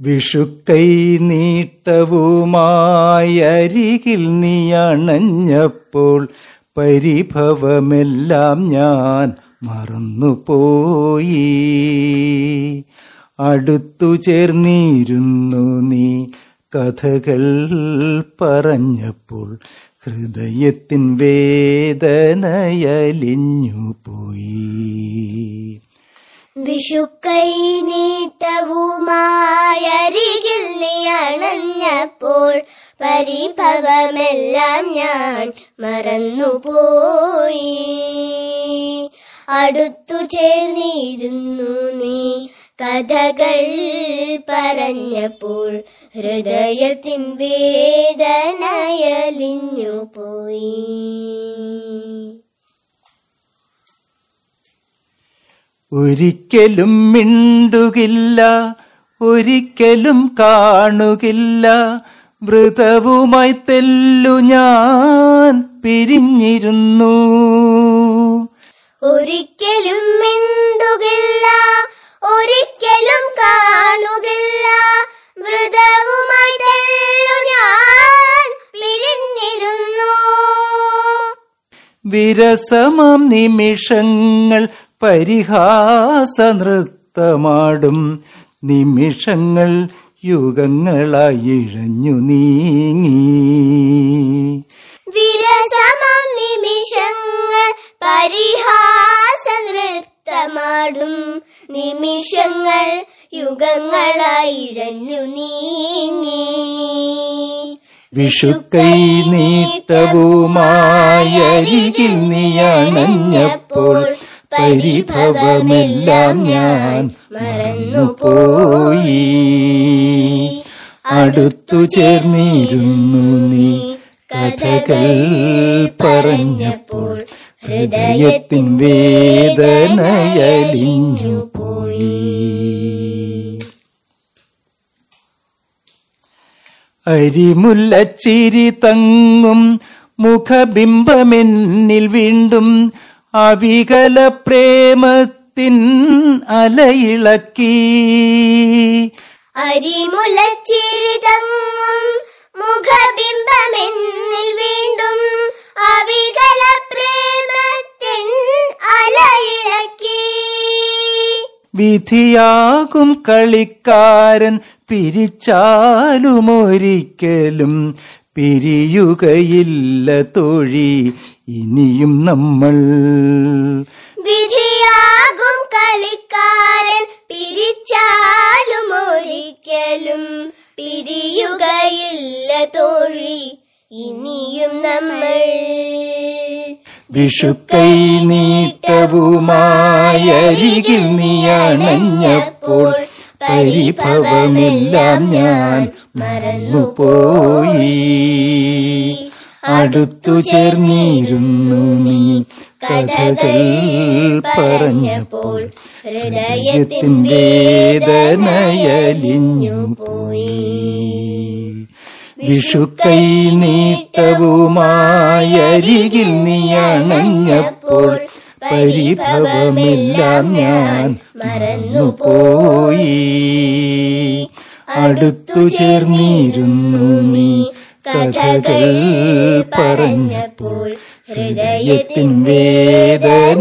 വിഷുക്കൈ നീട്ടവുമായരികിൽ നീ അണഞ്ഞപ്പോൾ പരിഭവമെല്ലാം ഞാൻ മറന്നുപോയി. അടുത്തു ചേർന്നിരുന്നു നീ കഥകൾ പറഞ്ഞപ്പോൾ ഹൃദയത്തിൻ വേദനയലിഞ്ഞു പോയി വിഷുക്കൈ നീട്ടവുമായരികിൽ മറന്നുപോയി. അടുത്തു ചേർന്നിരുന്നു നീ. കഥകൾ പറഞ്ഞപ്പോൾ ഹൃദയത്തിൻ വേദനയലിഞ്ഞു പോയി ഒരിക്കലും മിണ്ടുകില്ല ഒരിക്കലും കാണുകില്ല വ്രതവുമായി തെല്ലു ഞാൻ പിരിഞ്ഞിരുന്നു. ഒരിക്കലും മിണ്ടുകില്ല ഒരിക്കലും കാണുകില്ല. ഞാൻ പിരിഞ്ഞിരുന്നു. വിരസമാം നിമിഷങ്ങൾ പരിഹാസ നൃത്തമാടും നിമിഷങ്ങൾ യുഗങ്ങളായിഴഞ്ഞു നീങ്ങി. പരിഹാസ നൃത്തമാടും നിമിഷങ്ങൾ യുഗങ്ങളായിഴഞ്ഞു നീങ്ങി. വിഷുക്കൈ നീട്ടവുമായി നീയണഞ്ഞപ്പോൾ പരിഭവമെല്ലാം ഞാൻ മറന്നുപോയി. അടുത്തു ചേർന്നിരുന്നു നീ കഥകൾ പറഞ്ഞപ്പോൾ ഹൃദയത്തിൻ വേദനയലിഞ്ഞു പോയി. അരിമുല്ലച്ചിരി തങ്ങും മുഖബിംബമെന്നിൽ വീണ്ടും അവികല പ്രേമത്തിൻ അലയിളക്കി. വിധിയാകും കളിക്കാരൻ പിരിച്ചാലുമൊരിക്കലും പിരിയുകയില്ല തൊഴി. ഇനിയും നമ്മൾ വിധിയാകും കളിക്കാരൻ പിരിച്ചാലും ഒരിക്കലും പിരിയുകയില്ല തോഴി. ഇനിയും നമ്മൾ വിഷുക്കൈ നീട്ടവുമായരികിൽ നീ അണഞ്ഞപ്പോൾ പരിഭവമെല്ലാം ഞാൻ മറന്നുപോയി. അടുത്തു ചേർന്നിരുന്നു നീ കഥകൾ പറഞ്ഞപ്പോൾ ഹൃദയത്തിൻ വേദനയലിഞ്ഞു പോയി വിഷുക്കൈ നീട്ടവുമായരികിൽ നീ പരിഭവമെല്ലാം ഞാൻ മറന്നുപോയി. അടുത്തു ചേർന്നിരുന്നു നീ കഥകൾ പറഞ്ഞപ്പോൾ ഹൃദയത്തിൻ വേദനയലിഞ്ഞു